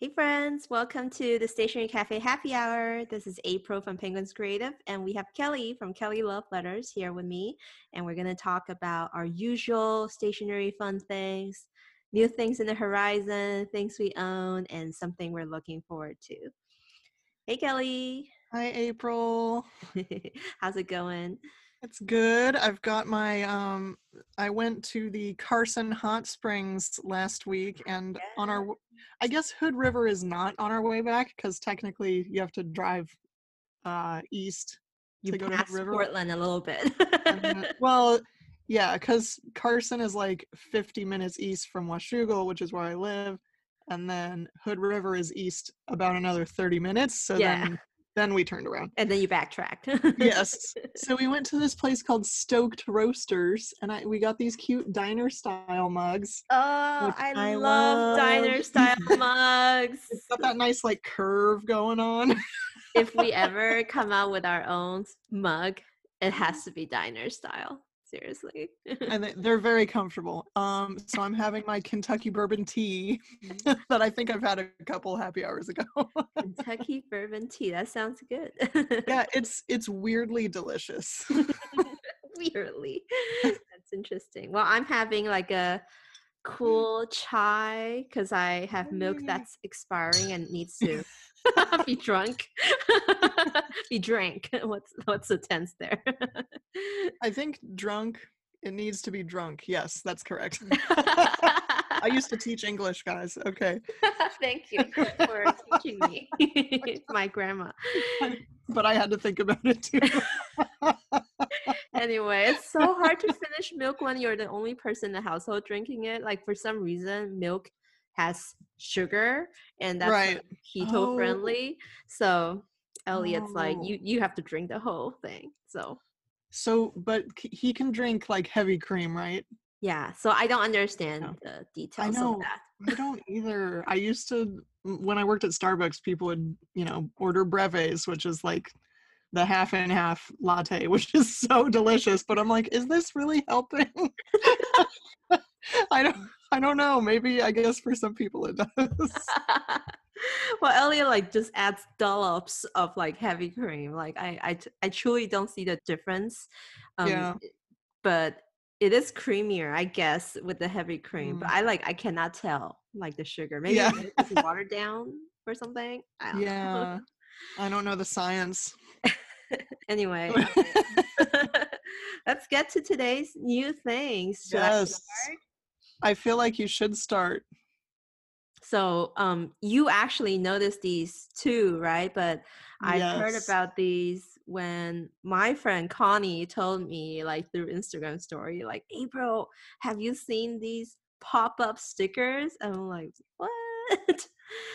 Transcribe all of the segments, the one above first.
Hey friends, welcome to the Stationery Cafe Happy Hour. This is April from Penguins Creative, and we have Kelly from Kelly Love Letters here with me, and we're going to talk about our usual stationery fun things, new things in the horizon, things we own, and something we're looking forward to. Hey Kelly. Hi April. How's it going? It's good. I've got my um I went to the Carson Hot Springs last week and on our I guess Hood River is not on our way back cuz technically you have to drive uh east you to go to Hood River. Portland a little bit. well, yeah, cuz Carson is like 50 minutes east from Washougal, which is where I live, and then Hood River is east about another 30 minutes. So yeah. then then we turned around. And then you backtracked. yes. So we went to this place called Stoked Roasters and I we got these cute diner style mugs. Oh, I, I love, love, diner style mugs. It's got that nice like curve going on. if we ever come out with our own mug, it has to be diner style seriously. And they're very comfortable. Um so i'm having my kentucky bourbon tea mm-hmm. that i think i've had a couple happy hours ago. Kentucky bourbon tea that sounds good. Yeah it's it's weirdly delicious. Weirdly. That's interesting. Well i'm having like a cool chai because i have milk that's expiring and needs to be drunk. Be drank. What's what's the tense there? I think drunk it needs to be drunk. Yes that's correct. I used to teach english guys. Okay. Thank you for teaching me. My grandma. But i had to think about it too. Anyway it's so hard to finish milk when you're the only person in the household drinking it. Like for some reason milk has sugar and that's right. keto oh. friendly. So Elliot's oh. like, you you have to drink the whole thing. So so but he can drink like heavy cream, right? Yeah. So I don't understand no. the details I know. of that. I don't either. I used to when I worked at Starbucks, people would, you know, order breves, which is like the half and half latte, which is so delicious. But I'm like, is this really helping? I don't I don't know. Maybe I guess for some people it does. well, Elliot like just adds dollops of like heavy cream. Like I, I, I truly don't see the difference. Um, yeah. But it is creamier, I guess, with the heavy cream. Mm. But I like I cannot tell like the sugar. Maybe yeah. it's watered down or something. I yeah. I don't know the science. anyway, let's get to today's new things. Should yes. I feel like you should start. So um, you actually noticed these too, right? But I yes. heard about these when my friend Connie told me, like through Instagram story, like April, have you seen these pop-up stickers? And I'm like, what?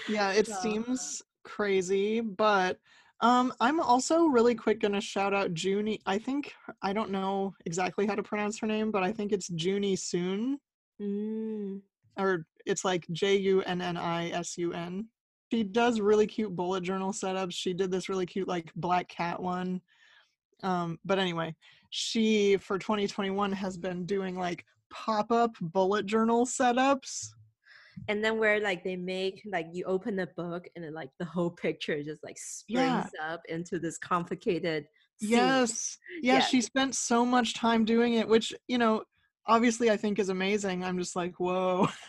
Yeah, it so, seems crazy, but um, I'm also really quick gonna shout out Junie. I think I don't know exactly how to pronounce her name, but I think it's Junie Soon. Mm. Or it's like J U N N I S U N. She does really cute bullet journal setups. She did this really cute like black cat one. Um, but anyway, she for 2021 has been doing like pop-up bullet journal setups. And then where like they make like you open the book and then like the whole picture just like springs yeah. up into this complicated. Yes. Yeah, yeah, she spent so much time doing it, which, you know, obviously I think is amazing. I'm just like, whoa.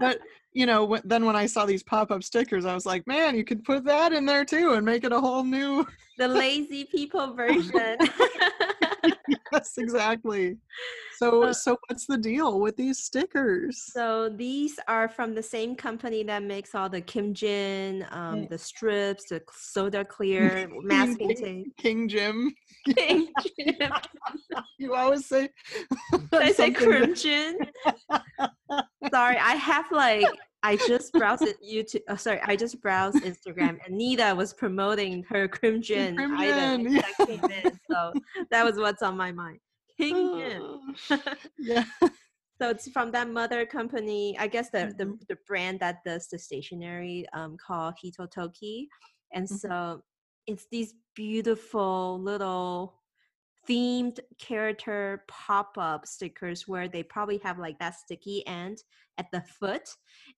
but you know, then when I saw these pop-up stickers, I was like, man, you could put that in there too and make it a whole new the lazy people version. yes, exactly. So, so what's the deal with these stickers? So these are from the same company that makes all the Kim Jin, um, the strips, the soda clear masking tape. King Jim. King Jim. you always say. I say Crimson. Sorry, I have like I just browsed YouTube. Oh, sorry, I just browsed Instagram. and Anita was promoting her Crimson item yeah. that came in, so that was what's on my mind. King yeah. So it's from that mother company. I guess the mm-hmm. the, the brand that does the stationery um, called Hitotoki, and mm-hmm. so it's these beautiful little themed character pop-up stickers where they probably have like that sticky end at the foot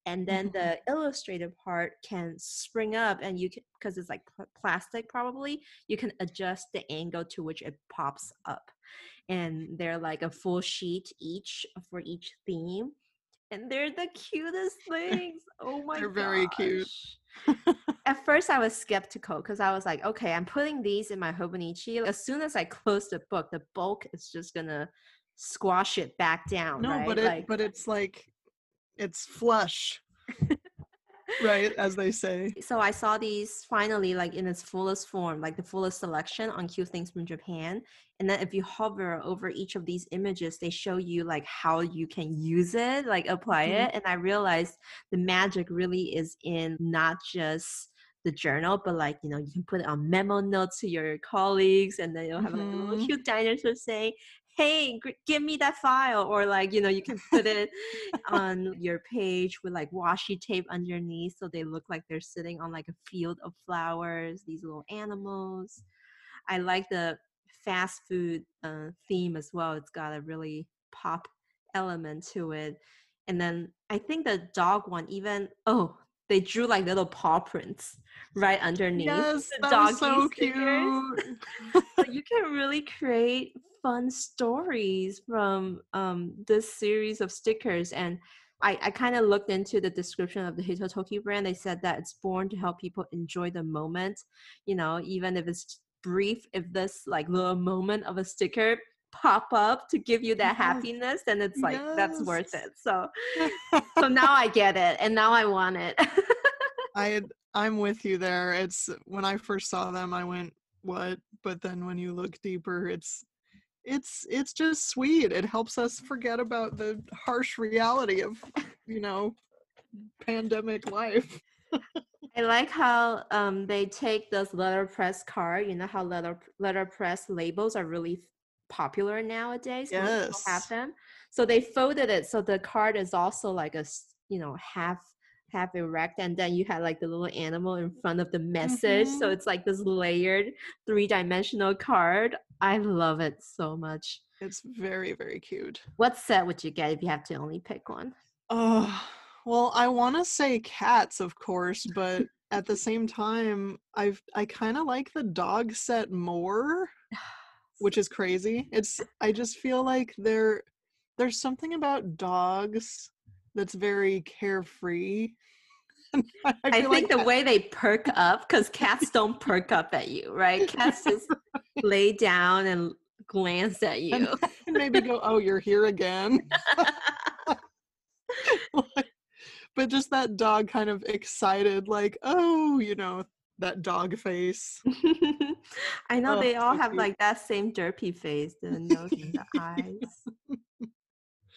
and then Mhm. the illustrated part can spring up and you can because it's like pl- plastic probably you can adjust the angle to which it pops up and they're like a full sheet each for each theme and they're the cutest things oh my They're very cute. At first, I was skeptical because I was like, okay, I'm putting these in my Hobonichi. As soon as I close the book, the bulk is just gonna squash it back down. No, right? but it like, but it's like it's flush. Right, as they say. so I saw these finally like in its fullest form, like the fullest selection on Cute Things from Japan. And then if you hover over each of these images, they show you like how you can use it, like apply Mhm. it. And I realized the magic really is in not just the journal, but like, you know, you can put it on memo notes to your colleagues and then you'll have like a little Mhm. cute dinosaur saying, hey gr- give me that file or like you know you can put it on your page with like washi tape underneath so they look like they're sitting on like a field of flowers these little animals. I like the fast food uh, theme as well it's got a really pop element to it. And then i think the dog one even oh they drew like little paw prints right underneath Yes, the that so stickers. cute. so you can really create fun stories from um, this series of stickers and i, I kind of looked into the description of the hitotoki brand they said that it's born to help people enjoy the moment you know even if it's brief if this like little moment of a sticker pop up to give you that Yes. happiness then it's like that's worth it so so now i get it and now i want it I I'm with you there. It's when I first saw them, I went, "What?" But then when you look deeper, it's it's it's just sweet. It helps us forget about the harsh reality of, you know, pandemic life. I like how um, they take those letterpress card. You know how letter letterpress labels are really popular nowadays. people have them. So they folded it so the card is also like a you know half half erect, and then you had like the little animal in front of the message. So Mhm. it's like this layered three dimensional card. I love it so much. It's very very cute. What set would you get if you have to only pick one? Oh, well, I want to say cats, of course, but at the same time, I've I kind of like the dog set more, which is crazy. It's I just feel like there there's something about dogs that's very carefree. I, I, think like the way they perk up, because cats don't perk up at you, right? Cats just lay down and glance at you. and maybe go, "Oh, you're here again." but just that dog kind of excited, like, "Oh, you know, that dog face." I know Oh, they all have cute. like that same derpy face, the nose and the eyes.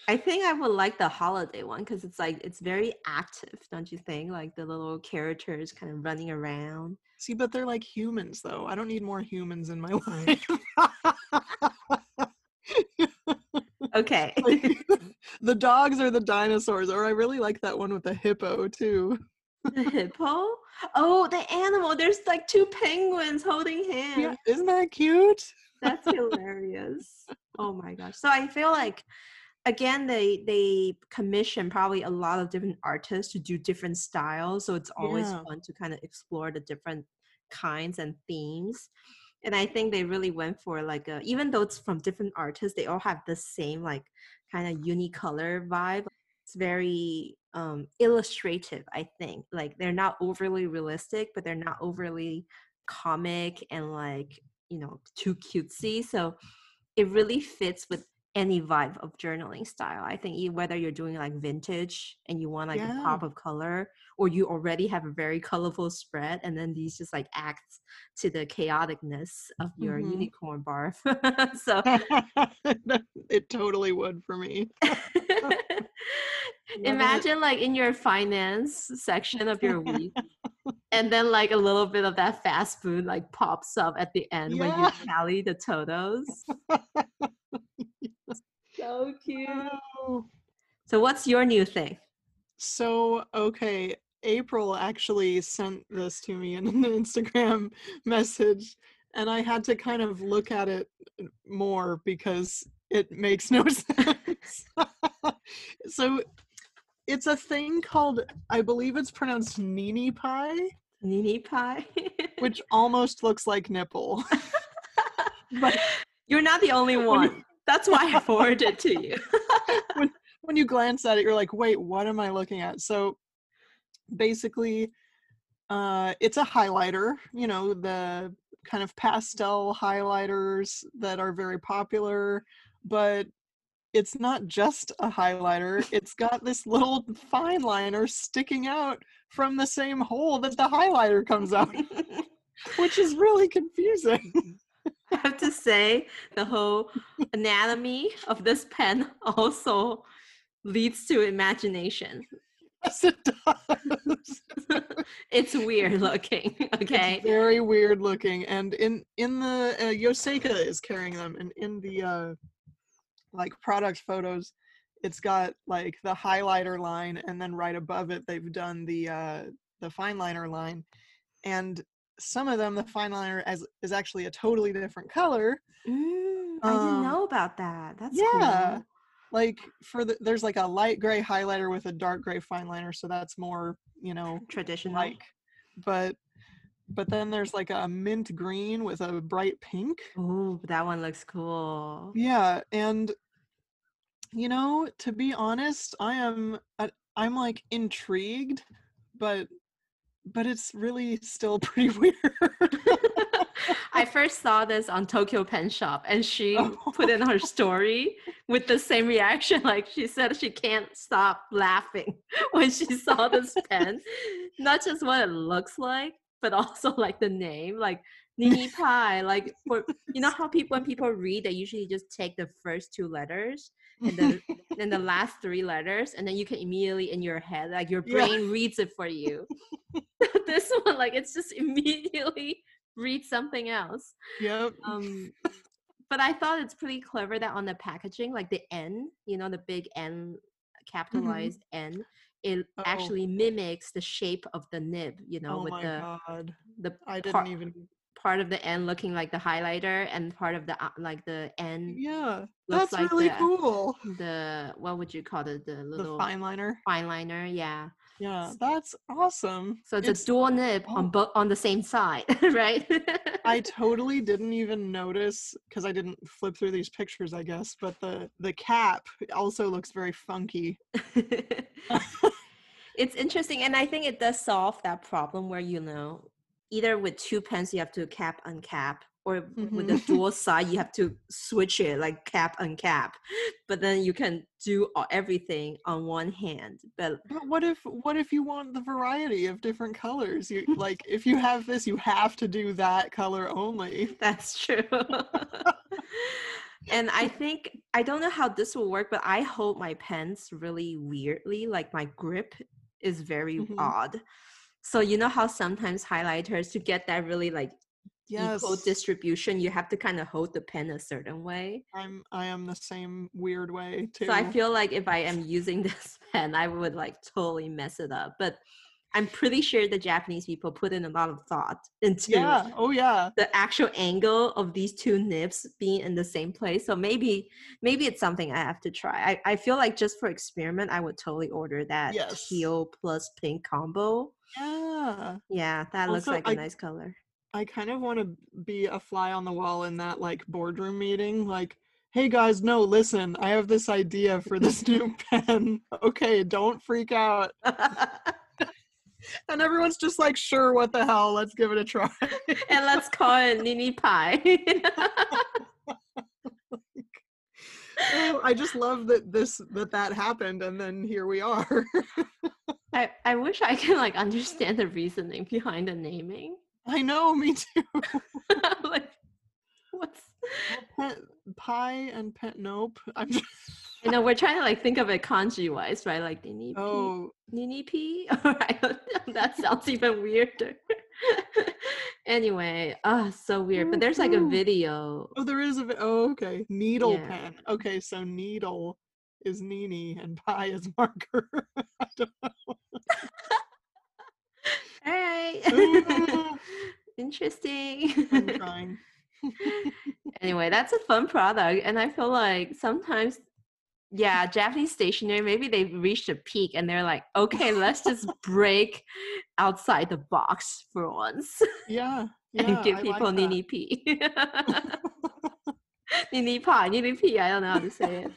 I think I would like the holiday one because it's like it's very active, don't you think? Like the little characters kind of running around. See, but they're like humans, though. I don't need more humans in my life. Okay. Like, the dogs are the dinosaurs, or I really like that one with the hippo too. the hippo? Oh, the animal. There's like two penguins holding hands. Yeah, isn't that cute? That's hilarious. Oh my gosh. So I feel like again they they commission probably a lot of different artists to do different styles. So it's always Yeah. fun to kind of explore the different kinds and themes. And I think they really went for like a even though it's from different artists, they all have the same like kind of unicolor vibe. It's very um illustrative, I think. Like they're not overly realistic, but they're not overly comic and like you know too cutesy so it really fits with any vibe of journaling style. I think whether you're doing like vintage and you want like a pop of color or you already have a very colorful spread and then these just like act to the chaoticness of your Mhm. unicorn barf. So it totally would for me. imagine like in your finance section of your week and then like a little bit of that fast food like pops up at the end when you tally the totals so cute Oh. so what's your new thing So, okay, April actually sent this to me in an Instagram message. and I had to kind of look at it more because it makes no sense. so it's a thing called I believe it's pronounced Ninipie. Nini pie. which almost looks like nipple. but you're not the only one. That's why I forwarded it to you. when, when you glance at it, you're like, wait, what am I looking at? So basically, uh, it's a highlighter, you know, the kind of pastel highlighters that are very popular, but it's not just a highlighter. It's got this little fine liner sticking out from the same hole that the highlighter comes out, which is really confusing. I have to say, the whole anatomy of this pen also leads to imagination. Yes, it does. it's weird looking. Okay. It's very weird looking, and in in the uh, Yoseka is carrying them, and in the uh, like product photos, it's got like the highlighter line, and then right above it, they've done the uh, the fine liner line, and some of them the fine liner as is actually a totally different color. Mm, I didn't um, know about that. That's yeah. Cool. Like for the there's like a light gray highlighter with a dark gray fine liner, so that's more you know traditional. Like, but but then there's like a mint green with a bright pink. Oh, that one looks cool. Yeah, and you know, to be honest, I am I'm like intrigued, but but it's really still pretty weird. I first saw this on Tokyo Pen Shop and she oh. put in her oh. story with the same reaction. Like she said she can't stop laughing when she saw this pen. Not just what it looks like, but also like the name, like Ninipie. Like for you know how people when people read, they usually just take the first two letters and then then the last three letters, and then you can immediately in your head, like your brain yeah. reads it for you. this one, like it's just immediately read something else. Yep. Um, but I thought it's pretty clever that on the packaging, like the N, you know, the big N, capitalized mm-hmm. N, it oh. actually mimics the shape of the nib. You know, oh with the God. the I didn't even part of the end looking like the highlighter and part of the uh, like the end Yeah, that's like really the, cool. The what would you call it? The little the fine liner. Fine liner, yeah. Yeah, that's awesome. So it's, it's a dual nib oh. on both on the same side, right? I totally didn't even notice because I didn't flip through these pictures, I guess. But the the cap also looks very funky. it's interesting, and I think it does solve that problem where you know either with two pens you have to cap uncap or mm-hmm. with the dual side you have to switch it like cap uncap. But then you can do everything on one hand but, but what if what if you want the variety of different colors? You like if you have this you have to do that color only. That's true. And i think i don't know how this will work but i hold my pens really weirdly like my grip is very mm-hmm. odd so you know how sometimes highlighters to get that really like yes. equal distribution, you have to kind of hold the pen a certain way. I'm I am the same weird way too. So I feel like if I am using this pen, I would like totally mess it up. But I'm pretty sure the Japanese people put in a lot of thought into yeah. Oh yeah. the actual angle of these two nibs being in the same place. So maybe maybe it's something I have to try. I, I feel like just for experiment, I would totally order that yes. teal plus pink combo. Yeah. Yeah, that also, looks like a I, nice color. I kind of want to be a fly on the wall in that like boardroom meeting. Like, hey guys, no, listen, I have this idea for this new pen. Okay, don't freak out and everyone's just like, sure, what the hell? Let's give it a try. and let's call it Ninipie. oh, I just love that this that that happened, and then here we are. I I wish I could like understand the reasoning behind the naming. I know, me too. like, what's pie and pet? Nope. I'm just. You know, we're trying to like think of it kanji wise, right? Like nini oh. nini p. that sounds even weirder. anyway, oh, so weird. But there's like a mm-hmm. video. Oh, there is a. Vi- oh, okay. Needle yeah. pen. Okay, so needle is Nini and pie is marker. I don't know. All right. interesting. I'm trying. Anyway, that's a fun product, and I feel like sometimes, yeah, Japanese stationery maybe they've reached a peak, and they're like, okay, let's just break outside the box for once. Yeah, yeah and give I people like nini p. nini pa, nini p. I don't know how to say it.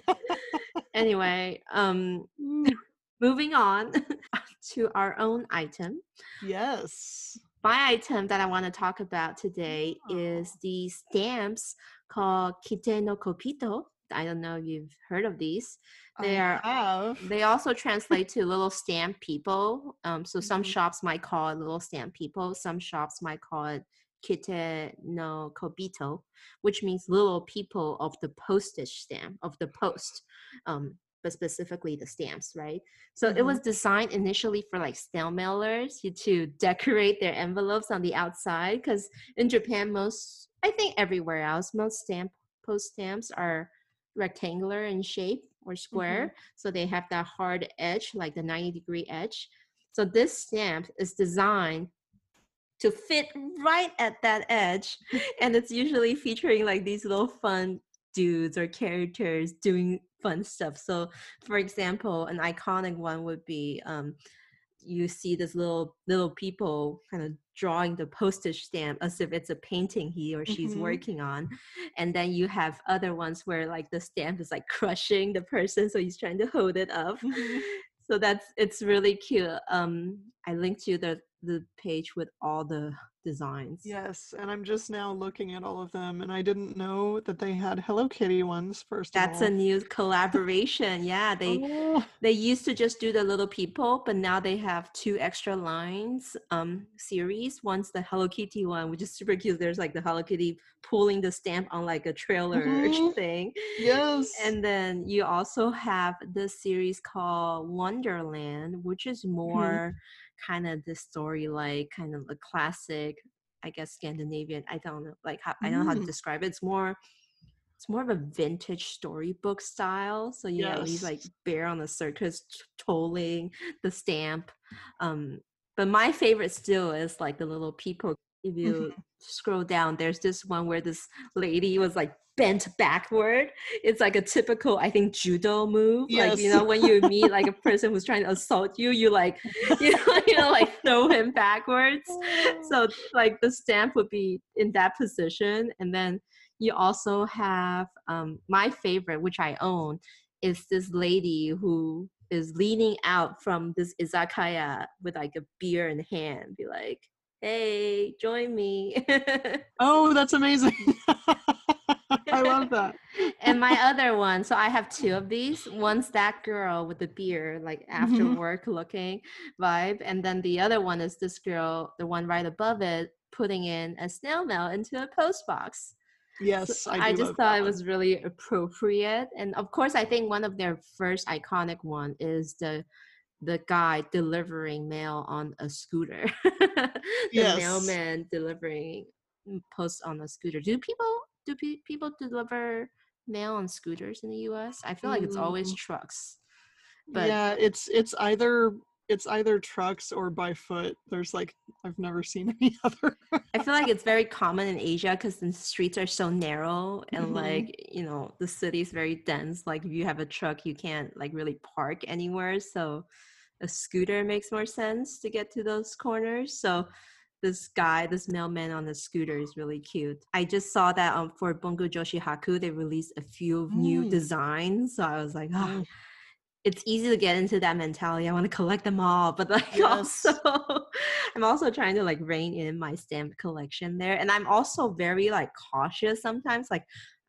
Anyway, um, moving on to our own item. yes. My item that I want to talk about today is Oh. the stamps called Kitte no Kobito. I don't know if you've heard of these. They I are have. they also translate to little stamp people. Um, so some Mhm. shops might call it little stamp people. Some shops might call it kitte no kobito, which means little people of the postage stamp of the post. Um, but specifically the stamps, right? So it Mhm. was designed initially for like snail mailers to decorate their envelopes on the outside. Because in Japan, most I think everywhere else, most stamp post stamps are rectangular in shape or square. So they have that hard edge, like the 90 degree edge. So this stamp is designed to fit right at that edge. and it's usually featuring like these little fun dudes or characters doing fun stuff. So for example, an iconic one would be um you see this little little people kind of drawing the postage stamp as if it's a painting he or she's Mhm. working on and then you have other ones where like the stamp is like crushing the person so he's trying to hold it up Mhm. so that's it's really cute um i linked you the the page with all the designs Yes, and I'm just now looking at all of them, and I didn't know that they had Hello Kitty ones. First, of that's a new collaboration yeah they Oh, they used to just do the little people but now they have two extra lines um series one's the hello kitty one which is super cute there's like the hello kitty pulling the stamp on like a trailer Mhm. thing yes. and then you also have the series called wonderland which is more kind of the story like kind of a classic i guess scandinavian i don't know like how, i don't know how to Mm. describe it it's more it's more of a vintage storybook style so you know he's like bear on the circus tolling the stamp um but my favorite still is like the little people if you Mhm. scroll down there's this one where this lady was like bent backward. It's like a typical i think judo move. Like you know when you meet like a person who's trying to assault you you like you know, you know like throw him backwards. So like the stamp would be in that position. And then you also have um, my favorite which i own is this lady who is leaning out from this izakaya with like a beer in hand be like hey join me. Oh, that's amazing. I love that. and my other one so i have two of these one's that girl with the beer like after Mhm. work looking vibe and then the other one is this girl the one right above it putting in a snail mail into a post box Yes, So I, I, just thought it was really appropriate and of course i think one of their first iconic one is the the guy delivering mail on a scooter the Yes. mailman delivering mm, post on a scooter do people do pe- people deliver mail on scooters in the us i feel like it's always Mm. trucks but yeah, it's it's either it's either trucks or by foot. There's like I've never seen any other. I feel like it's very common in Asia because the streets are so narrow and Mhm. like you know the city is very dense. Like if you have a truck, you can't like really park anywhere. So a scooter makes more sense to get to those corners. So this guy, this mailman on the scooter is really cute. I just saw that um for Bungu Joshi Haku they released a few new Mm. designs. So I was like, oh, Mm. it's easy to get into that mentality. I want to collect them all, but like Yes. also I'm also trying to like rein in my stamp collection there. And I'm also very like cautious sometimes. Like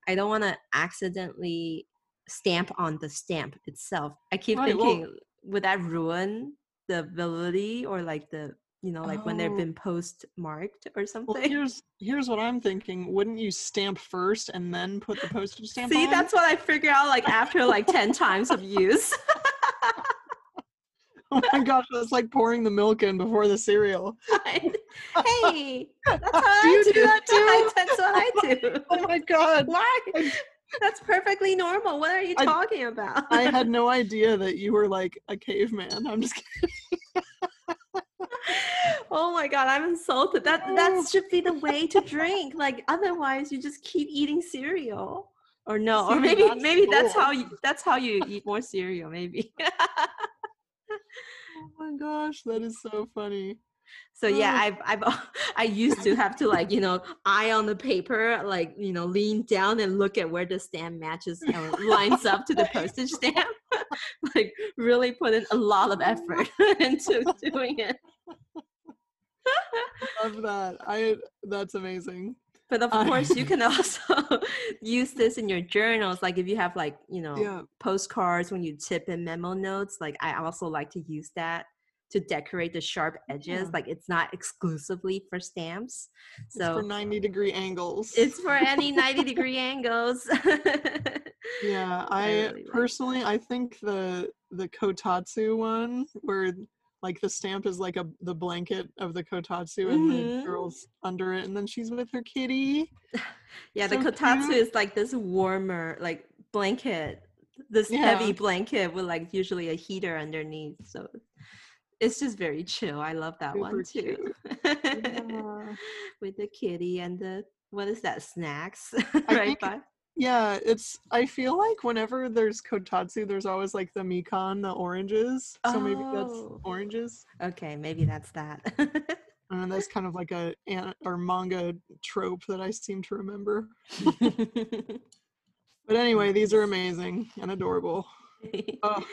I don't want to accidentally stamp on the stamp itself. I keep Right, well- thinking would that ruin the validity or like the you know like when they've Oh. been postmarked or Well, something. here's here's what I'm thinking. Wouldn't you stamp first and then put the postage stamp See, on? that's what I figure out like after like 10 times of use. oh my gosh, that's like pouring the milk in before the cereal. hey, that's how Do I do do that too? that's what I do. Oh my god. Why? That's perfectly normal. What are you I- talking about? I had no idea that you were like a caveman. I'm just kidding. Oh my god, I'm insulted. That that oh. should be the way to drink. Like otherwise, you just keep eating cereal. Or no, or maybe that's maybe that's how you that's how you eat more cereal. Maybe. Oh my gosh, that is so funny. So yeah, Oh. I've I've I used to have to like you know eye on the paper, like you know lean down and look at where the stamp matches or lines up to the postage stamp. like really put in a lot of effort into doing it. Love that. I that's amazing. But of course, you can also use this in your journals. Like if you have like you know Yeah. postcards when you tip in memo notes. Like I also like to use that to decorate the sharp edges. Yeah. Like it's not exclusively for stamps. It's So for 90 degree angles. It's for any 90 degree angles. yeah, I I, really like personally I think the the kotatsu one where like the stamp is like a the blanket of the kotatsu and Mhm. the girl's under it and then she's with her kitty. yeah, the kotatsu cute. is like this warmer, like blanket, this Yeah. heavy blanket with like usually a heater underneath. So it's just very chill. I love that one too. Yeah. With the kitty and the what is that? Snacks, right? think- Yeah, it's I feel like whenever there's kotatsu there's always like the mikan, the oranges. So maybe that's Oh. oranges. Okay, maybe that's that. And uh, that's kind of like a an- or manga trope that I seem to remember. But anyway, these are amazing and adorable. Oh,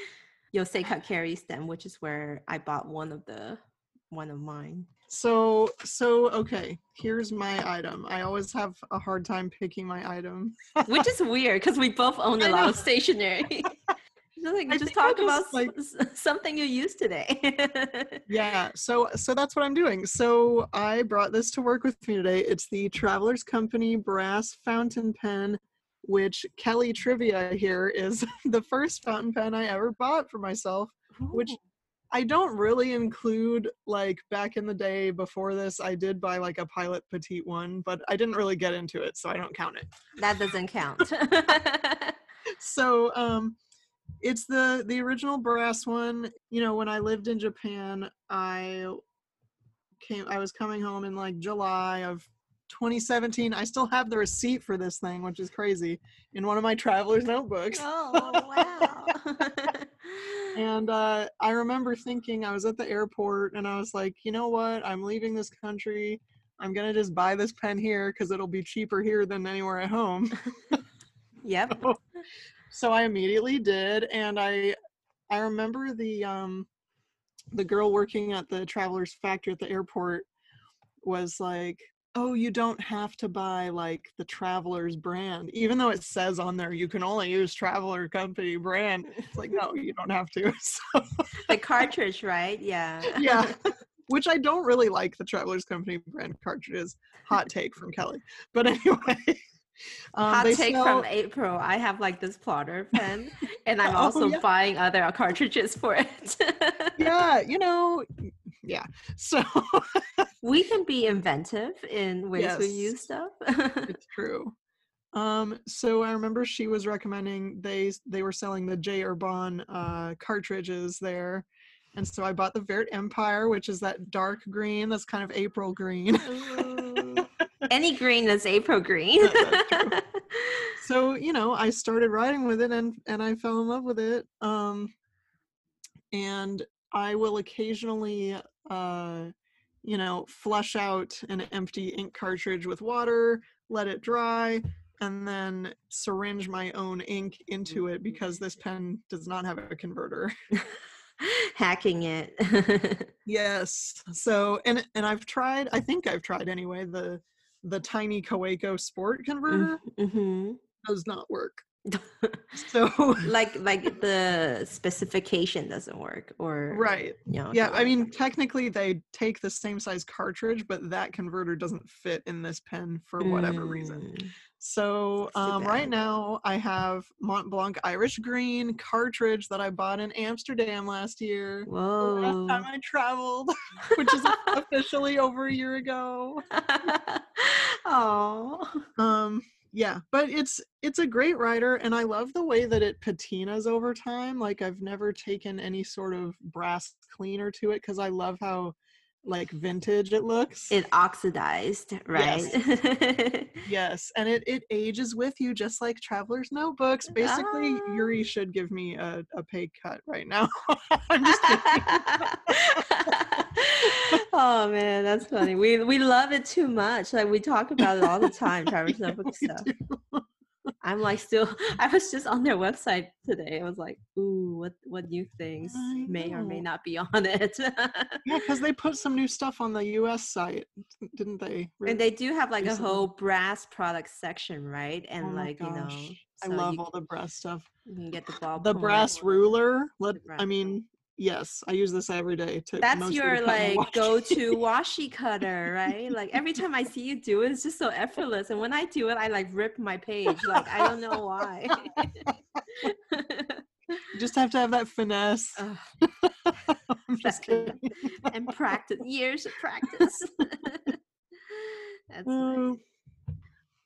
Yosei carries them, which is where I bought one of the one of mine. so so okay, here's my item. I always have a hard time picking my item. Which is weird because we both own a lot of stationery. Just like I just talk about like- something you used today. Yeah, so so that's what I'm doing. So I brought this to work with me today. It's the Travelers Company brass fountain pen, which Kelly Trivia here is the first fountain pen I ever bought for myself. Which I don't really include like back in the day before this I did buy like a Pilot Petite one, but I didn't really get into it, so I don't count it. that doesn't count. So um it's the the original brass one. You know, when I lived in Japan, I came I was coming home in like July of 2017. I still have the receipt for this thing, which is crazy, in one of my traveler's notebooks. oh wow! And uh, I remember thinking I was at the airport and I was like, you know what? I'm leaving this country. I'm gonna just buy this pen here because it'll be cheaper here than anywhere at home. yep. so I immediately did, and I I remember the um the girl working at the travelers factory at the airport was like, "Oh, you don't have to buy like the travelers brand, even though it says on there you can only use traveler company brand." It's like, no, you don't have to. So The cartridge, right? Yeah. yeah which i don't really like the travelers company brand cartridges hot take from kelly but anyway um, Hot take sell- from April. I have like this plotter pen, and I'm Oh, also yeah. buying other cartridges for it. yeah you know yeah. So we can be inventive in ways we use stuff. it's true. Um so i remember she was recommending they they were selling the J. Herbin uh cartridges there and so i bought the vert empire which is that dark green that's kind of april green. Any green is April green. That's so you know i started writing with it and and i fell in love with it um and i will occasionally uh you know flush out an empty ink cartridge with water let it dry and then syringe my own ink into it because this pen does not have a converter. Hacking it. yes. So and and i've tried i think i've tried anyway the the tiny Kaweco sport converter. hmm does not work so like like the specification doesn't work or right you know, yeah i mean technically they take the same size cartridge but that converter doesn't fit in this pen for whatever reason Mm. so um, right now i have mont blanc irish green cartridge that i bought in amsterdam last year the last Whoa. time i traveled which is officially over a year ago Oh. um yeah but it's it's a great writer and i love the way that it patinas over time like i've never taken any sort of brass cleaner to it because i love how like vintage it looks. It oxidized, right? Yes. yes, and it it ages with you just like traveler's notebooks. Basically, Ah. Yuri should give me a, a pay cut right now. I'm just kidding. oh man, that's funny. We we love it too much. Like we talk about it all the time, Traveler's Notebook stuff. I'm like still I was just on their website today. I was like, ooh, what what new things may or may not be on it. Yeah, because they put some new stuff on the US site, didn't they? and they do have like a whole brass product section, right? Oh and Oh like, you know, gosh, I love you, all the brass stuff. you can get the ball. The brass ruler. Let brass I mean, yes, I use this every day to. That's your like washi. go-to washi cutter, right? Like every time I see you do it, it's just so effortless. And when I do it, I like rip my page. Like I don't know why. You just have to have that finesse. I'm just kidding. and practice years of practice. That's nice. Mm.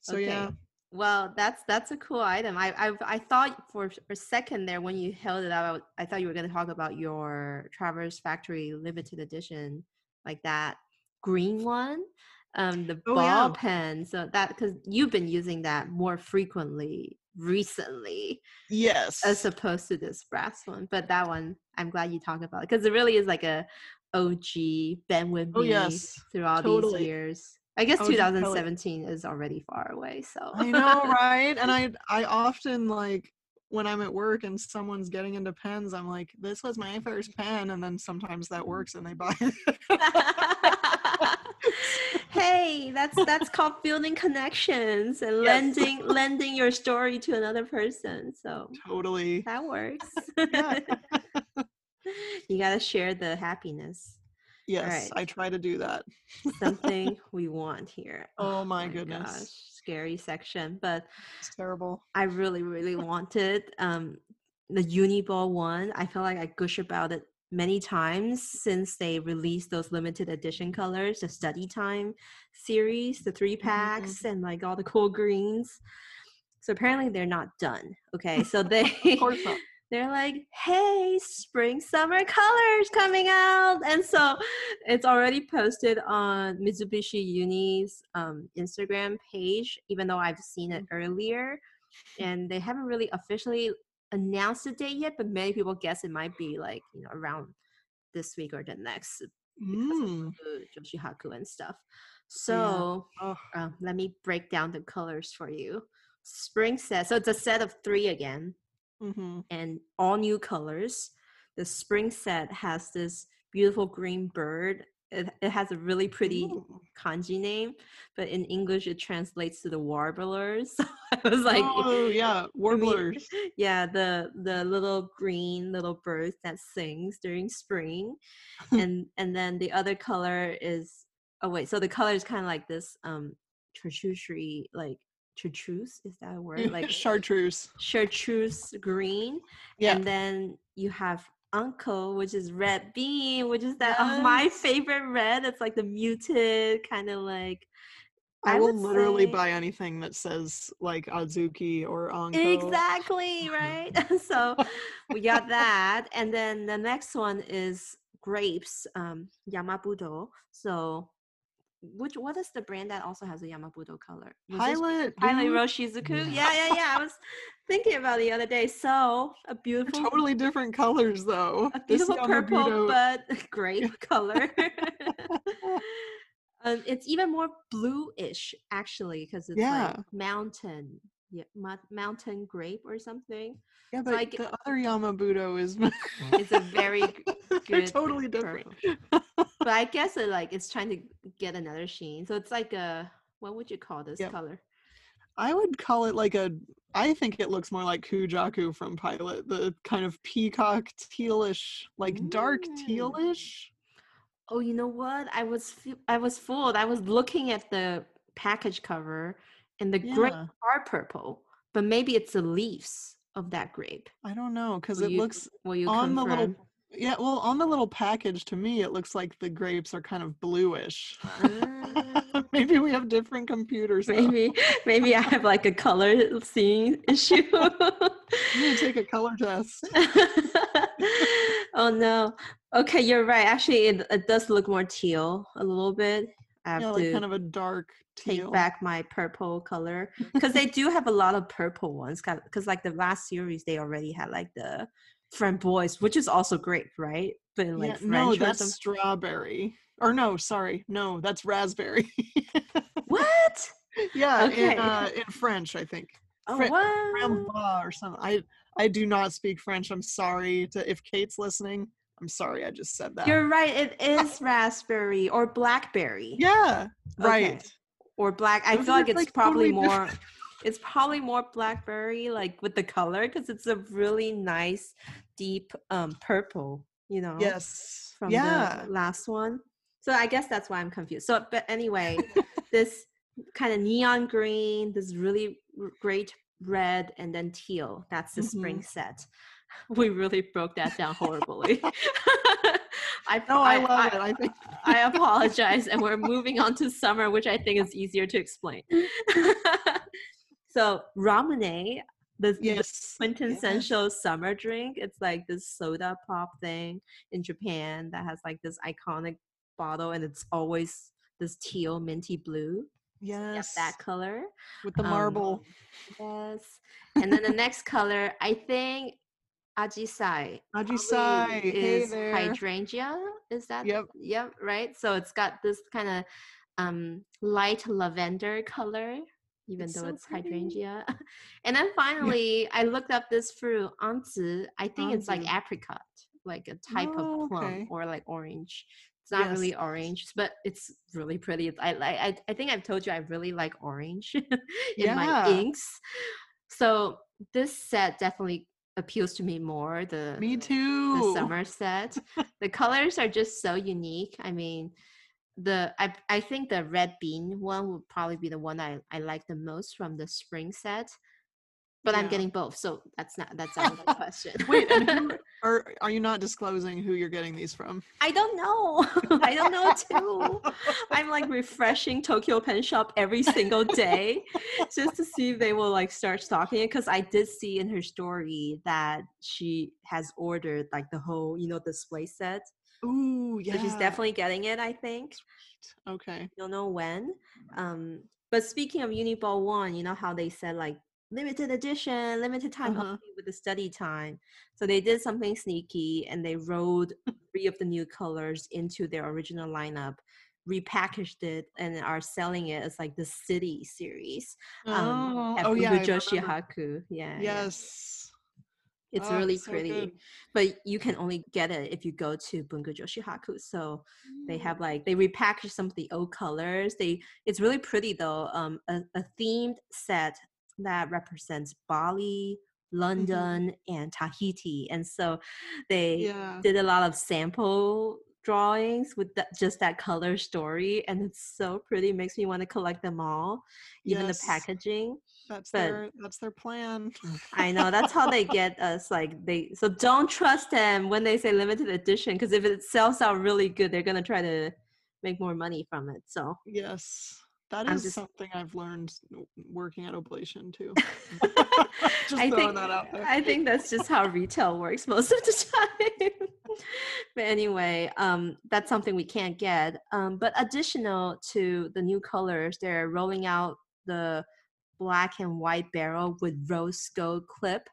So yeah, Okay. Well, that's that's a cool item. I I, I thought for a second there when you held it out, I thought you were going to talk about your Traveler's Factory limited edition, like that green one, um, the Oh, ball yeah. pen. So that because you've been using that more frequently recently yes. as opposed to this brass one. But that one, I'm glad you talked about it because it really is like a OG been with Oh, me yes. through all Totally. these years. I guess Kelly. 2017 is already far away. So I know, right? And I I often like when I'm at work and someone's getting into pens, I'm like, this was my first pen, and then sometimes that works and they buy it. hey, that's that's called building connections and Yes. lending lending your story to another person. So totally. that works. You gotta share the happiness. Yes, right. I try to do that. Something we want here. Oh my goodness. scary section. But It's terrible. I really, really wanted um the Uniball one. I feel like I gush about it many times since they released those limited edition colors, the study time series, the three packs, and like all the cool greens. So apparently they're not done. Okay, so they Of course not. They're like, hey, spring summer colors coming out. And so it's already posted on Mitsubishi Uni's um, Instagram page, even though I've seen it earlier. And they haven't really officially announced the date yet, but many people guess it might be like, you know, around this week or the next because Mm. of the Joshihaku and stuff. So Oh, um, let me break down the colors for you. Spring set. So it's a set of three again hmm and all new colors. The spring set has this beautiful green bird. It, it has a really pretty Ooh. kanji name, but in English it translates to the warblers. So I was like, oh yeah, warblers. yeah, the the little green little bird that sings during spring, and and then the other color is oh wait, so the color is kind of like this um chartreuse like chartreuse is that a word like chartreuse. chartreuse green Yeah. and then you have anko which is red bean which is that of my favorite red it's like the muted kind of like I, I will literally say- buy anything that says like Azuki or Anko. exactly right so we got that and then the next one is grapes um yamabudo so which what is the brand that also has a yamabudo color Pilot. Pilot. Iroshizuku. Yeah, yeah, yeah. I was thinking about it the other day. So a beautiful, Totally different colors though. a This beautiful purple Yamabudo- but grape color. um, it's even more bluish actually because it's Yeah. like mountain, yeah, mo- mountain grape or something. yeah, but I get- the other Yamabudo is. It's a very g- They're totally different. But I guess it like it's trying to get another sheen. So it's like a what would you call this Yep. color? I would call it like a. I think it looks more like Kujaku from Pilot, the kind of peacock tealish, like dark Mm. tealish. Oh, you know what? I was I was fooled. I was looking at the package cover, and the Yeah. are purple, but maybe it's the leaves of that grape. I don't know because it you- looks on the little Yeah, well, on the little package, to me, it looks like the grapes are kind of bluish. Uh, maybe we have different computers. Maybe, maybe I have like a color seeing issue. you need to take a color test. oh no. Okay, you're right. Actually, it, it does look more teal a little bit. I have yeah, like kind of a dark teal. take back my purple color because they do have a lot of purple ones. Because like the last series, they already had like the framboise, which is also great, right? But in, like yeah, no, that's strawberry. Or no, sorry, no, that's raspberry. what? Yeah, okay. in, uh, in French, I think. Oh, Fr- what? or something. I I do not speak French. I'm sorry to if Kate's listening. I'm sorry, I just said that. You're right. It is raspberry or blackberry. Yeah, right. Or black. I feel like it's like probably totally more. It's probably more blackberry, like with the color, because it's a really nice, deep um purple. You know. Yes. From yeah. the last one. So I guess that's why I'm confused. So, but anyway, this kind of neon green, this really great red, and then teal. That's the mm-hmm. spring set. We really broke that down horribly. I, oh, I, I love I, it. I think I apologize, and we're moving on to summer, which I think is easier to explain. so ramune, the, yes. the quintessential yes. summer drink. It's like this soda pop thing in Japan that has like this iconic bottle, and it's always this teal minty blue. Yes, that color with the marble. Um, yes, and then the next color, I think Ajisai. Ajisai is hey hydrangea. Is that? Yep. Yep. Right. So it's got this kind of um, light lavender color, even it's though so it's pretty. hydrangea. and then finally, I looked up this fruit, anzi. I think anzi. it's like apricot, like a type oh, of plum okay. or like orange. It's not yes. really orange, but it's really pretty. I I I think I've told you I really like orange in yeah. my inks. So this set definitely appeals to me more. The me too. The summer set. the colors are just so unique. I mean, the I I think the red bean one would probably be the one I I like the most from the spring set but yeah. I'm getting both, so that's not that's out of the question. Wait, and who, are are you not disclosing who you're getting these from? I don't know. I don't know too. I'm like refreshing Tokyo Pen Shop every single day just to see if they will like start stocking it. Because I did see in her story that she has ordered like the whole you know display set. Ooh, yeah. So she's definitely getting it. I think. Okay. Don't know when. Um, but speaking of Uniball One, you know how they said like limited edition, limited time uh-huh. with the study time. So they did something sneaky and they rolled three of the new colors into their original lineup, repackaged it, and are selling it as like the City series. Um, oh, oh yeah, Haku. Yeah. Yes. It's oh, really so pretty, good. but you can only get it if you go to Bungu Joshi Haku. So mm. they have like they repackaged some of the old colors. They it's really pretty though. Um, a, a themed set that represents Bali, mm-hmm. London, mm-hmm. and Tahiti. And so they yeah. did a lot of sample drawings with that, just that color story and it's so pretty makes me want to collect them all even yes. the packaging that's but, their that's their plan i know that's how they get us like they so don't trust them when they say limited edition because if it sells out really good they're gonna try to make more money from it so yes that is just, something I've learned working at Oblation too. just I think, that out there. I think that's just how retail works most of the time. but anyway, um, that's something we can't get. Um, but additional to the new colors, they're rolling out the black and white barrel with rose gold clip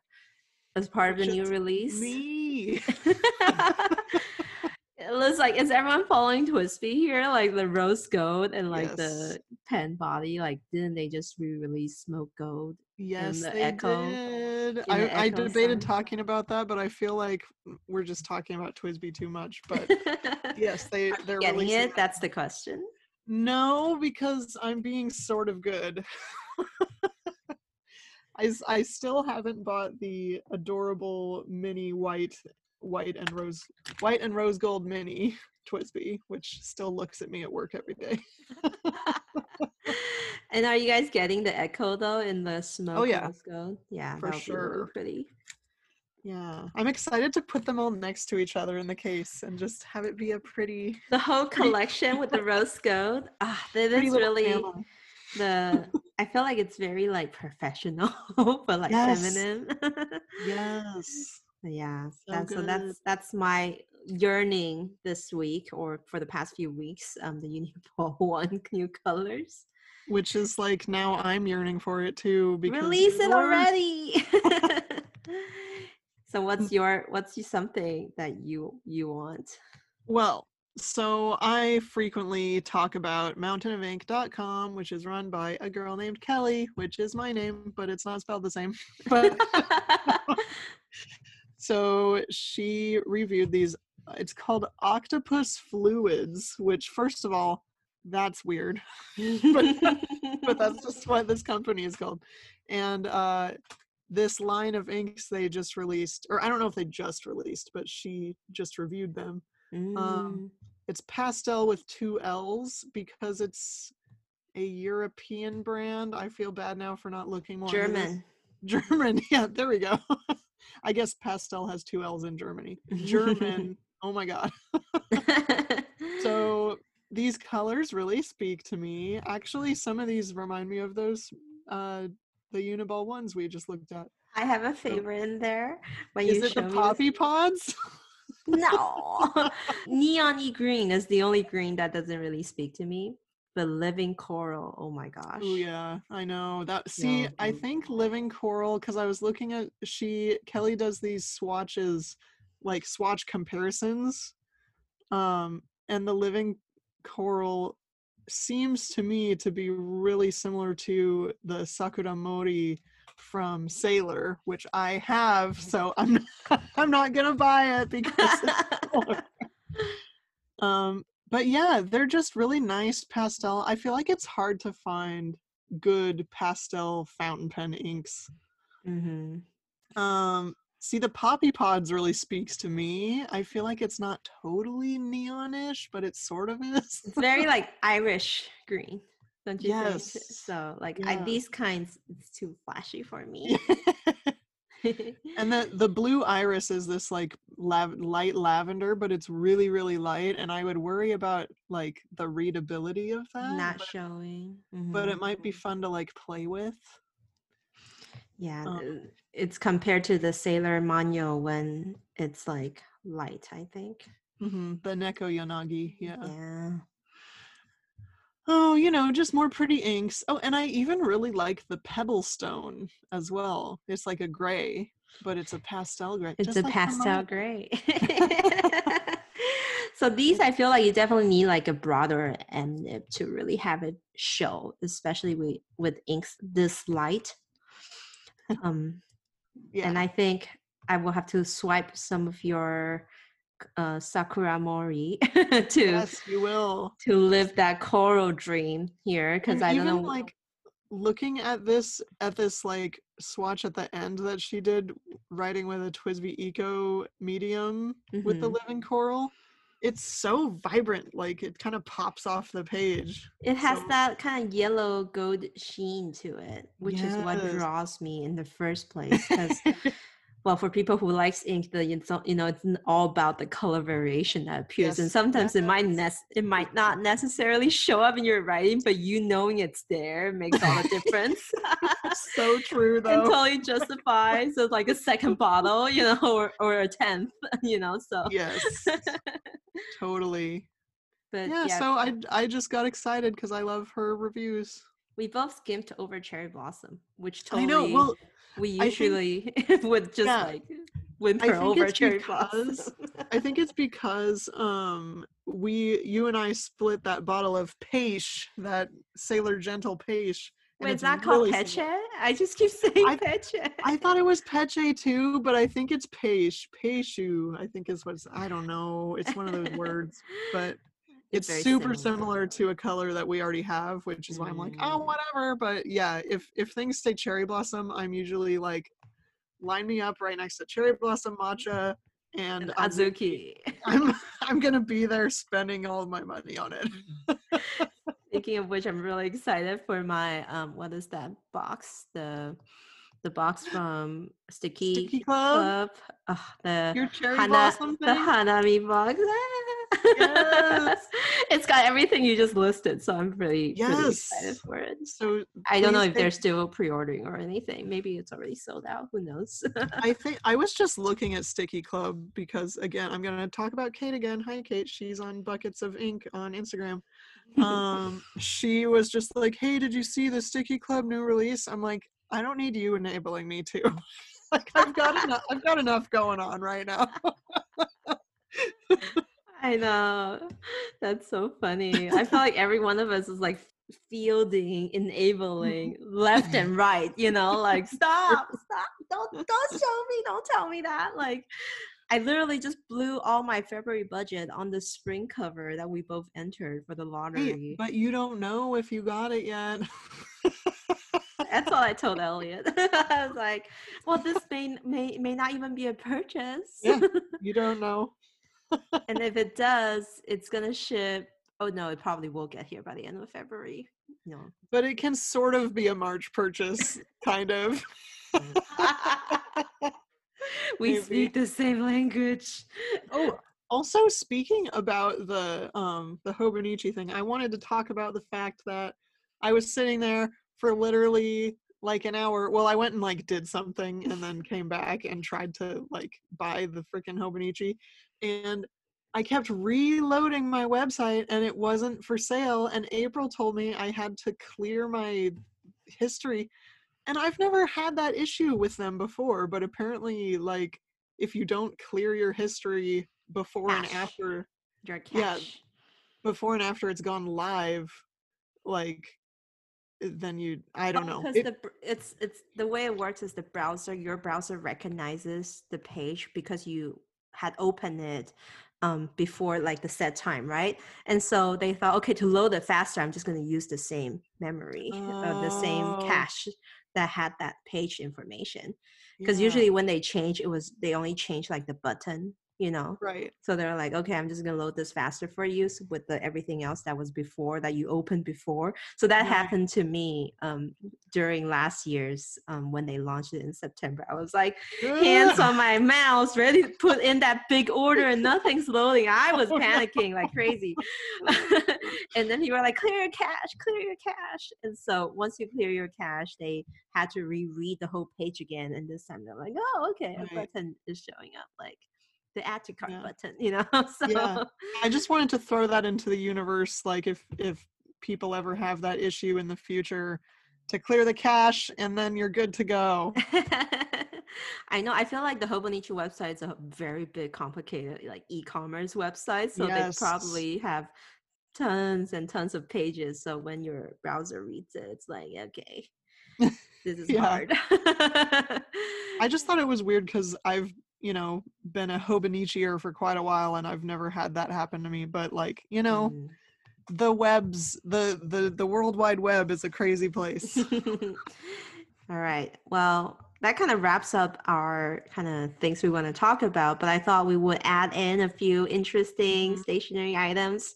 as part of the new release. Me. it looks like is everyone following TWSBI here? Like the rose gold and like yes. the pen body. Like didn't they just re-release smoke gold? Yes, the they Eco, did. I, I debated talking about that, but I feel like we're just talking about TWSBI too much. But yes, they they're getting it. That. That's the question. No, because I'm being sort of good. I, I still haven't bought the adorable mini white white and rose white and rose gold mini TWSBI, which still looks at me at work every day. and are you guys getting the Eco though in the smoke? Oh yeah, gold? Yeah, for sure. Pretty. Yeah, I'm excited to put them all next to each other in the case and just have it be a pretty. The whole collection with the rose gold. Ah, that is really family. the. I feel like it's very like professional, but like Yes. feminine. Yes. Yeah, So that's so that's that's my yearning this week or for the past few weeks. Um, the Uniball one new colors. Which is like now I'm yearning for it too because Release it already. so what's your what's your something that you you want? Well, so I frequently talk about mountainofink.com, which is run by a girl named Kelly, which is my name, but it's not spelled the same. But so she reviewed these. It's called Octopus Fluids, which, first of all, that's weird, but that's just what this company is called. And uh, this line of inks they just released, or I don't know if they just released, but she just reviewed them. Mm. It's pastel with two L's because it's a European brand. I feel bad now for not looking more. German. German. Yeah, there we go. I guess pastel has two L's in Germany. German. oh my god. So these colors really speak to me. Actually, some of these remind me of those uh the Uniball ones we just looked at. I have a favorite in there. When Is you it the poppy pods? No, neon green is the only green that doesn't really speak to me. But living coral, oh my gosh. Oh yeah, I know that. See, Yeah, I think Living Coral because I was looking at she Kelly does these swatches, like swatch comparisons, um, and the Living Coral seems to me to be really similar to the Sakura Mori from Sailor, which I have. So I'm not, I'm not gonna buy it because. it's um but yeah they're just really nice pastel i feel like it's hard to find good pastel fountain pen inks hmm um see the poppy pods really speaks to me i feel like it's not totally neonish but it sort of is It's very like Irish green, don't you Yes. think? So like I, these kinds, it's too flashy for me. and the the blue iris is this like lav- light lavender but it's really really light and i would worry about like the readability of that Not but, showing. but Mhm. it might be fun to like play with Yeah, Um, it's compared to the Sailor Manyo when it's like light, I think. hmm The Neko Yanagi, yeah. Yeah. Oh, you know, just more pretty inks. Oh, and I even really like the Pebble Stone as well. It's like a gray, but it's a pastel gray. It's a like pastel gray. so these I feel like you definitely need like a broader end nib to really have it show, especially with with inks this light. Um Yeah. and I think I will have to swipe some of your uh, Sakura Mori to yes, you will. to live that coral dream here because I don't know. like looking at this at this like swatch at the end that she did writing with a TWSBI Eco medium with the Mhm. living coral. It's so vibrant, like it kind of pops off the page. It has so- that kind of yellow gold sheen to it, which is what draws me in the first place. Because, well, for people who likes ink, the you know it's all about the color variation that appears, and Yes, sometimes it might nec- it might not necessarily show up in your writing, but you knowing it's there makes all the difference. so true and though. totally justifies so like a second bottle, you know, or, or a tenth, you know. So, yes. totally. but yeah, yeah, so I I just got excited because I love her reviews. we both skimmed over cherry blossom, which totally I know. Well, we I think- usually would just Yeah. like whimper over cherry because blossom. I think it's because um we you and I split that bottle of Peiche, that Sailor Gentle Peiche. and Wait, it's it's not called peche? similar. I just keep saying I- peche. I thought it was Peche too, but I think it's Peiche. Peishu, I think is what's I don't know. It's one of those words, but it's, very super similar. to a color that we already have, which is why I'm like, oh, Mm. whatever. But yeah, if if things say cherry blossom, I'm usually like, line me up right next to cherry blossom matcha, and And I'm, Azuki. I'm I'm gonna be there spending all my money on it. Speaking of which, I'm really excited for my um what is that box? The the box from Stickii, Stickii Club. Club. Ugh, the Your cherry Hana, blossom the. Hanami box. Yes. it's got everything you just listed, so I'm really, really excited for it. So I don't know if they're still pre-ordering or anything. Maybe it's already sold out. Who knows? I think I was just looking at Stickii Club because again, I'm gonna talk about Kate again. Hi Kate, she's on Buckets of Ink on Instagram. Um, she was just like, "Hey, did you see the Stickii Club new release?" I'm like, "I don't need you enabling me to. like, I've got enough. I've got enough going on right now." I know. That's so funny. I feel like every one of us is like fielding, enabling left and right, you know, like stop, stop, don't don't show me, don't tell me that. Like I literally just blew all my February budget on the spring cover that we both entered for the Hey, lottery. but you don't know if you got it yet. That's all I told Elliot. I was like, well, this may may may not even be a purchase. Yeah. you don't know. and if it does, it's gonna ship. Oh no, it probably will get here by the end of February. No. But it can sort of be a March purchase, kind of. we Maybe. speak the same language. Oh, also speaking about the um the Hobonichi thing, I wanted to talk about the fact that I was sitting there for literally like an hour. Well, I went and like did something and then came back and tried to like buy the freaking Hobonichi and I kept reloading my website and it wasn't for sale and April told me I had to clear my history and I've never had that issue with them before, but apparently like if you don't clear your history before and after Your Yeah, before and after it's gone live like then you i don't know. because It- the it's it's the way it works is the browser your browser recognizes the page because you had opened it um before like the set time right? And so they thought okay to load it faster i'm just going to use the same memory uh, the same Oh. cache that had that page information. Because yeah, usually when they change it was they only change like the button you know? Right. So they're like okay i'm just gonna load this faster for you s- with the everything else that was before that you opened before. So that Right. happened to me um during last year's um when they launched it in september. I was like hands on my mouse ready to put in that big order and nothing's loading. I was panicking like crazy. And then people were like clear your cache clear your cache. And so once you clear your cache they had to reread the whole page again and this time they're like oh okay a button is showing up like the add to cart Yeah. button you know so Yeah. i just wanted to throw that into the universe like if if people ever have that issue in the future to clear the cache and then you're good to go I know. I feel like the Hobonichi website is a very big, complicated, like e-commerce website. So Yes. they probably have tons and tons of pages. So when your browser reads it, it's like, okay, this is hard. i just thought it was weird because i've you know been a hobonichier for quite a while and i've never had that happen to me but like you know Mm. the webs the the the world wide web is a crazy place All right. Well, that kind of wraps up our kind of things we want to talk about, but I thought we would add in a few interesting Mhm. stationery items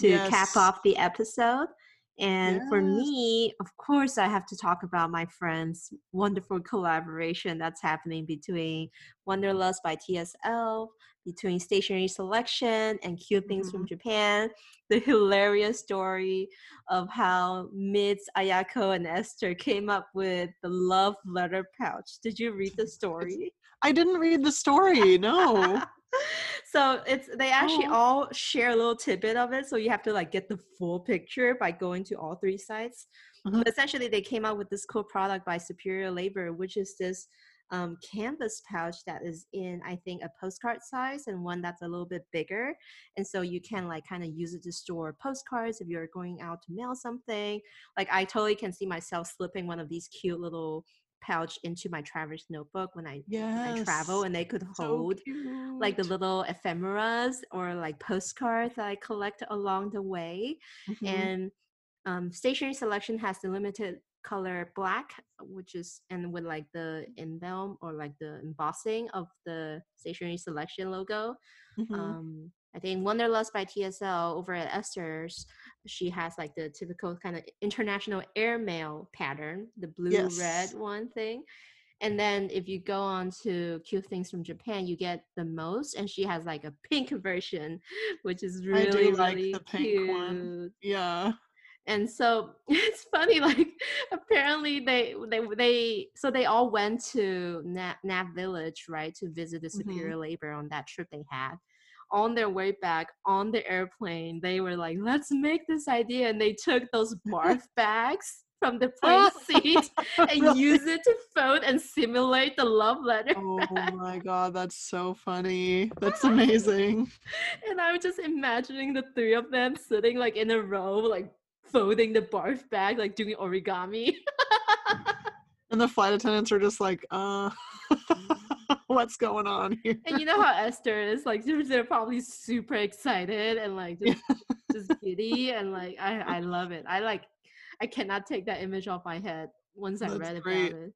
to cap off the episode. And for me, of course, I have to talk about my friend's wonderful collaboration that's happening between Wanderlust by TSL, between Stationery Selection and Cute Things from mm-hmm. Japan. The hilarious story of how Mids, Ayako, and Esther came up with the love letter pouch. Did you read the story? i didn't read the story no so it's they actually Oh. all share a little tidbit of it. So you have to like get the full picture by going to all three sites. Mhm. But essentially, they came out with this cool product by Superior Labor, which is this um, canvas pouch that is in I think a postcard size and one that's a little bit bigger. And so you can like kind of use it to store postcards if you're going out to mail something. Like I totally can see myself slipping one of these cute little pouch into my traveler's notebook when I, when I travel and they could So hold like the little ephemeras or like postcards that I collect along the way. Mhm. And um, stationery selection has the limited color black, which is and with like the emblem or like the embossing of the stationery selection logo. Mhm. Um, I think Wanderlust by TSL over at Esther's, she has like the typical kind of international airmail pattern, the blue red one thing. And then if you go on to cute things from Japan, you get the most, and she has like a pink version, which is really I do like really the pink cute. one. Yeah. And so it's funny, like apparently they they they so they all went to Nap, Nap Village, right, to visit the Mhm. superior labor on that trip they had. On their way back on the airplane, they were like, "Let's make this idea," and they took those barf bags from the plane seat and Really? use it to fold and simulate the love letter. Oh my god, that's so funny. That's amazing. And I'm just imagining the three of them sitting like in a row, like folding the barf bag, like doing origami. And the flight attendants are just like, uh, what's going on here? and you know how Esther is, like they're, probably super excited and like just, just giddy and like I, I love it. I like I cannot take that image off my head once I read great. about it.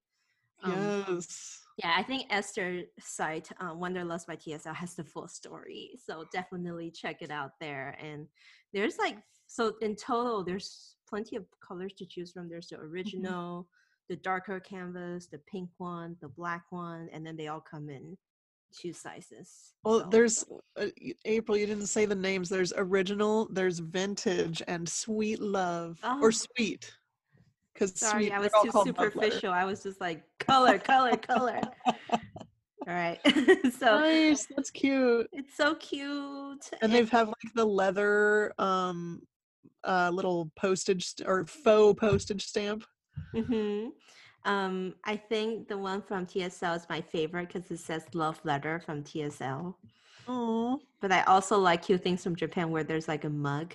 Um, yes. Yeah, I think Esther's site, uh, Wanderlust by TSL, has the full story. So definitely check it out there. And there's like, so in total, there's plenty of colors to choose from. There's the original, the darker canvas, the pink one, the black one, and then they all come in two sizes. Well, So- there's uh, April. You didn't say the names. There's original. There's vintage and sweet love Oh. or sweet. Because Sorry, sweet. I was too called love letter. superficial. I was just like, color, color, color. All right. so nice. That's cute. it's so cute. And they've have like the leather um uh little postage st- or faux postage stamp. Hmm Um, I think the one from TSL is my favorite because it says love letter from TSL. Oh, But I also like cute things from Japan where there's like a mug,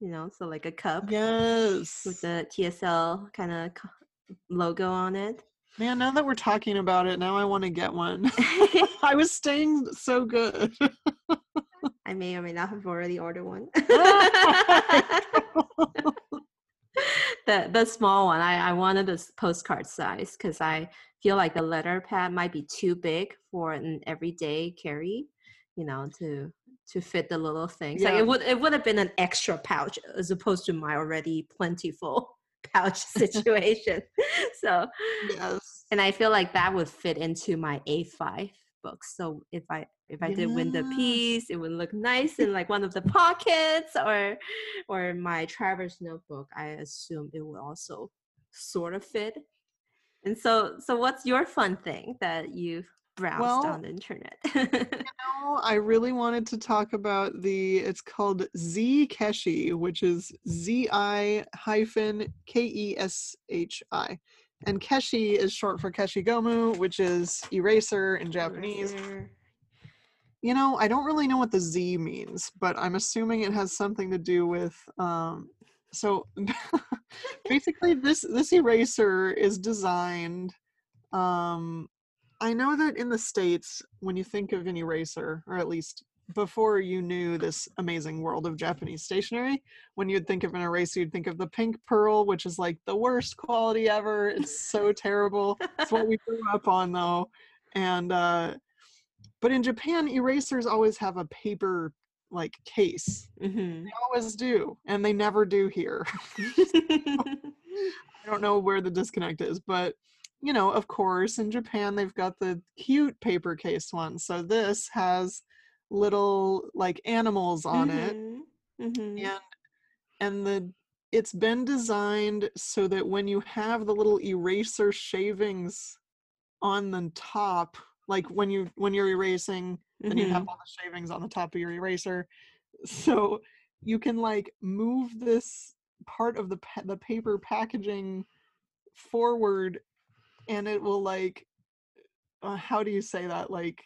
you know, so like a cup yes. with the TSL kind of logo on it. Man, now that we're talking about it, now I want to get one. I was staying so good. I may or may not have already ordered one. the the small one. I, I wanted this postcard size because I feel like the letter pad might be too big for an everyday carry, you know, to to fit the little things. Like it would it would have been an extra pouch as opposed to my already plentiful pouch situation. so yes. and I feel like that would fit into my A5 books. So if I if I did win the piece, it would look nice in like one of the pockets or or my traverse notebook. I assume it would also sort of fit. And so so what's your fun thing that you've browsed Well, on the internet? Now I really wanted to talk about the it's called Z Keshi, which is Z I hyphen K E S H I. And Keshi is short for Keshigomu, which is eraser in Japanese. Eraser. You know, I don't really know what the Z means, but I'm assuming it has something to do with um so basically this this eraser is designed um I know that in the states when you think of an eraser or at least before you knew this amazing world of Japanese stationery, when you'd think of an eraser, you'd think of the pink pearl, which is like the worst quality ever. It's so terrible. It's what we grew up on though. And uh but in Japan, erasers always have a paper like case. Mhm. They always do, and they never do here. I don't know where the disconnect is, but you know, of course, in Japan they've got the cute paper case one. So this has little like animals on it Mhm. Mhm. and and the it's been designed so that when you have the little eraser shavings on the top like when you when you're erasing then you have Mhm. all the shavings on the top of your eraser so you can like move this part of the pa- the paper packaging forward and it will like uh, how do you say that like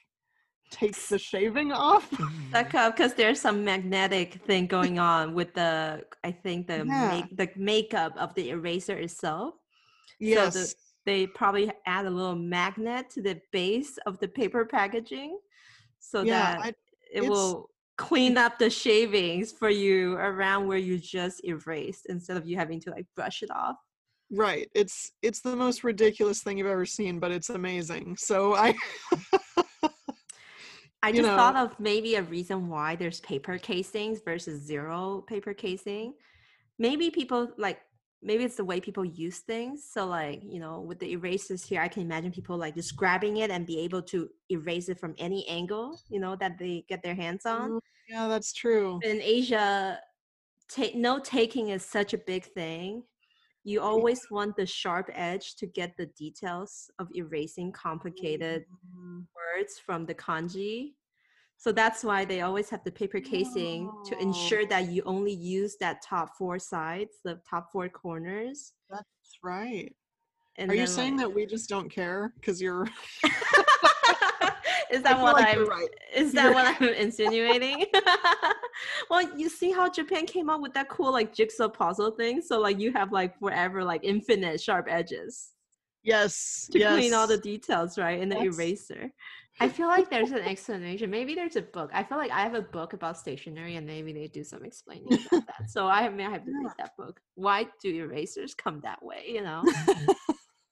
take the shaving off because there's some magnetic thing going on with the I think the Yeah. make the makeup of the eraser itself. yes So the, they probably add a little magnet to the base of the paper packaging so yeah that I, it will clean up the shavings for you around where you just erased instead of you having to like brush it off. Right. It's it's the most ridiculous thing you've ever seen, but it's amazing. So I I just thought of maybe a reason why there's paper casings versus zero paper casing. Maybe people like maybe it's the way people use things. So like, you know, with the erasers here, I can imagine people like just grabbing it and be able to erase it from any angle, you know, that they get their hands on. Oh, yeah, that's true. In Asia, ta- note taking is such a big thing. You always want the sharp edge to get the details of erasing complicated Mm, words from the kanji. So that's why they always have the paper casing to oh. ensure that you only use that top four sides, the top four corners. That's right. And Are you saying like- that we just don't care because you're? is that what like I'm right. is that You're what I'm insinuating? well, you see how Japan came up with that cool like jigsaw puzzle thing? So like you have like forever like infinite sharp edges Yes. to yes. clean all the details, right? In the That's- eraser. I feel like there's an explanation. Maybe there's a book. I feel like I have a book about stationery and maybe they do some explaining about that. So I may have to read that book. Why do erasers come that way, you know?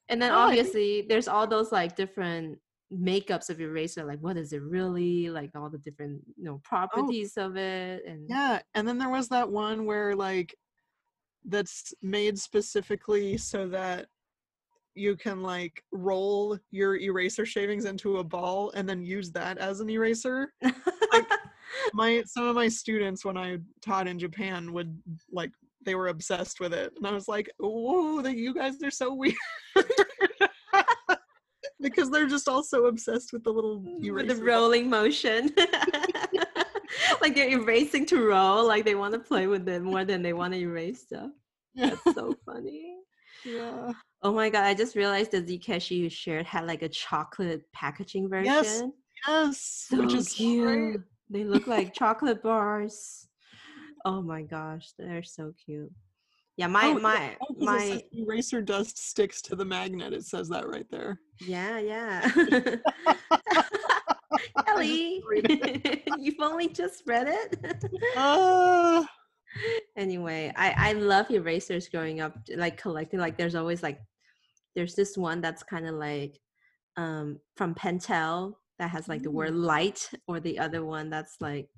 And then Oh, obviously there's all those like different makeups of eraser, like what is it really, like all the different you know oh. properties of it, and Oh. Yeah, and then there was that one where like that's made specifically so that you can like roll your eraser shavings into a ball and then use that as an eraser. like My some of my students when I taught in Japan would like they were obsessed with it. And I was like, "Whoa, that you guys are so weird." because they're just all so obsessed with the little eraser. with the rolling motion. like they're erasing to roll, like they want to play with it more than they want to erase stuff. Yeah. That's so funny. yeah. Oh my god, I just realized the Z Keshi you shared had like a chocolate packaging version. Yes, Yes, so which is so great. cute. They look like chocolate bars. Oh my gosh, they're so cute. Yeah, my Oh, my Oh, my eraser dust sticks to the magnet. It says that right there. yeah yeah. Kelly, you've only just read it. Ah, anyway, I I love erasers growing up, like collecting. Like there's always like there's this one that's kind of like um from Pentel that has like the word light, or the other one that's like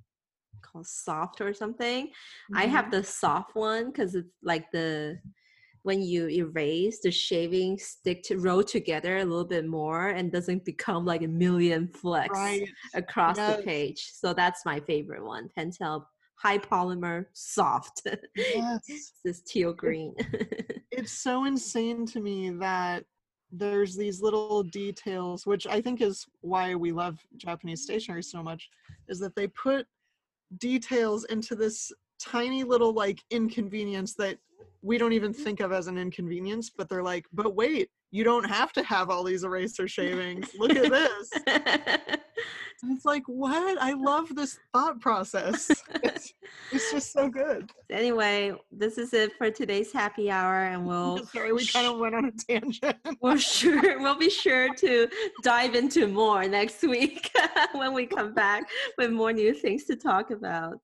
called soft or something. I Mm-hmm. have the soft one because it's like the when you erase the shavings stick to roll together a little bit more and doesn't become like a million flecks right. across the page. So that's my favorite one. Pentel high polymer soft. Yes. this teal green. It's so insane to me that there's these little details, which I think is why we love Japanese stationery so much, is that they put details into this tiny little like inconvenience that we don't even think of as an inconvenience, but they're like, but wait, you don't have to have all these eraser shavings. Look at this. And it's like, what? I love this thought process. It's, it's just so good. anyway, this is it for today's happy hour, and we'll Sorry, we kind of went on a tangent. we'll sure we'll be sure to dive into more next week when we come back with more new things to talk about.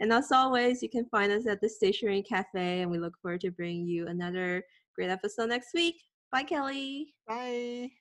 And as always, you can find us at the Stationery Cafe, and we look forward to bringing you another great episode next week. Bye, Kelly. Bye.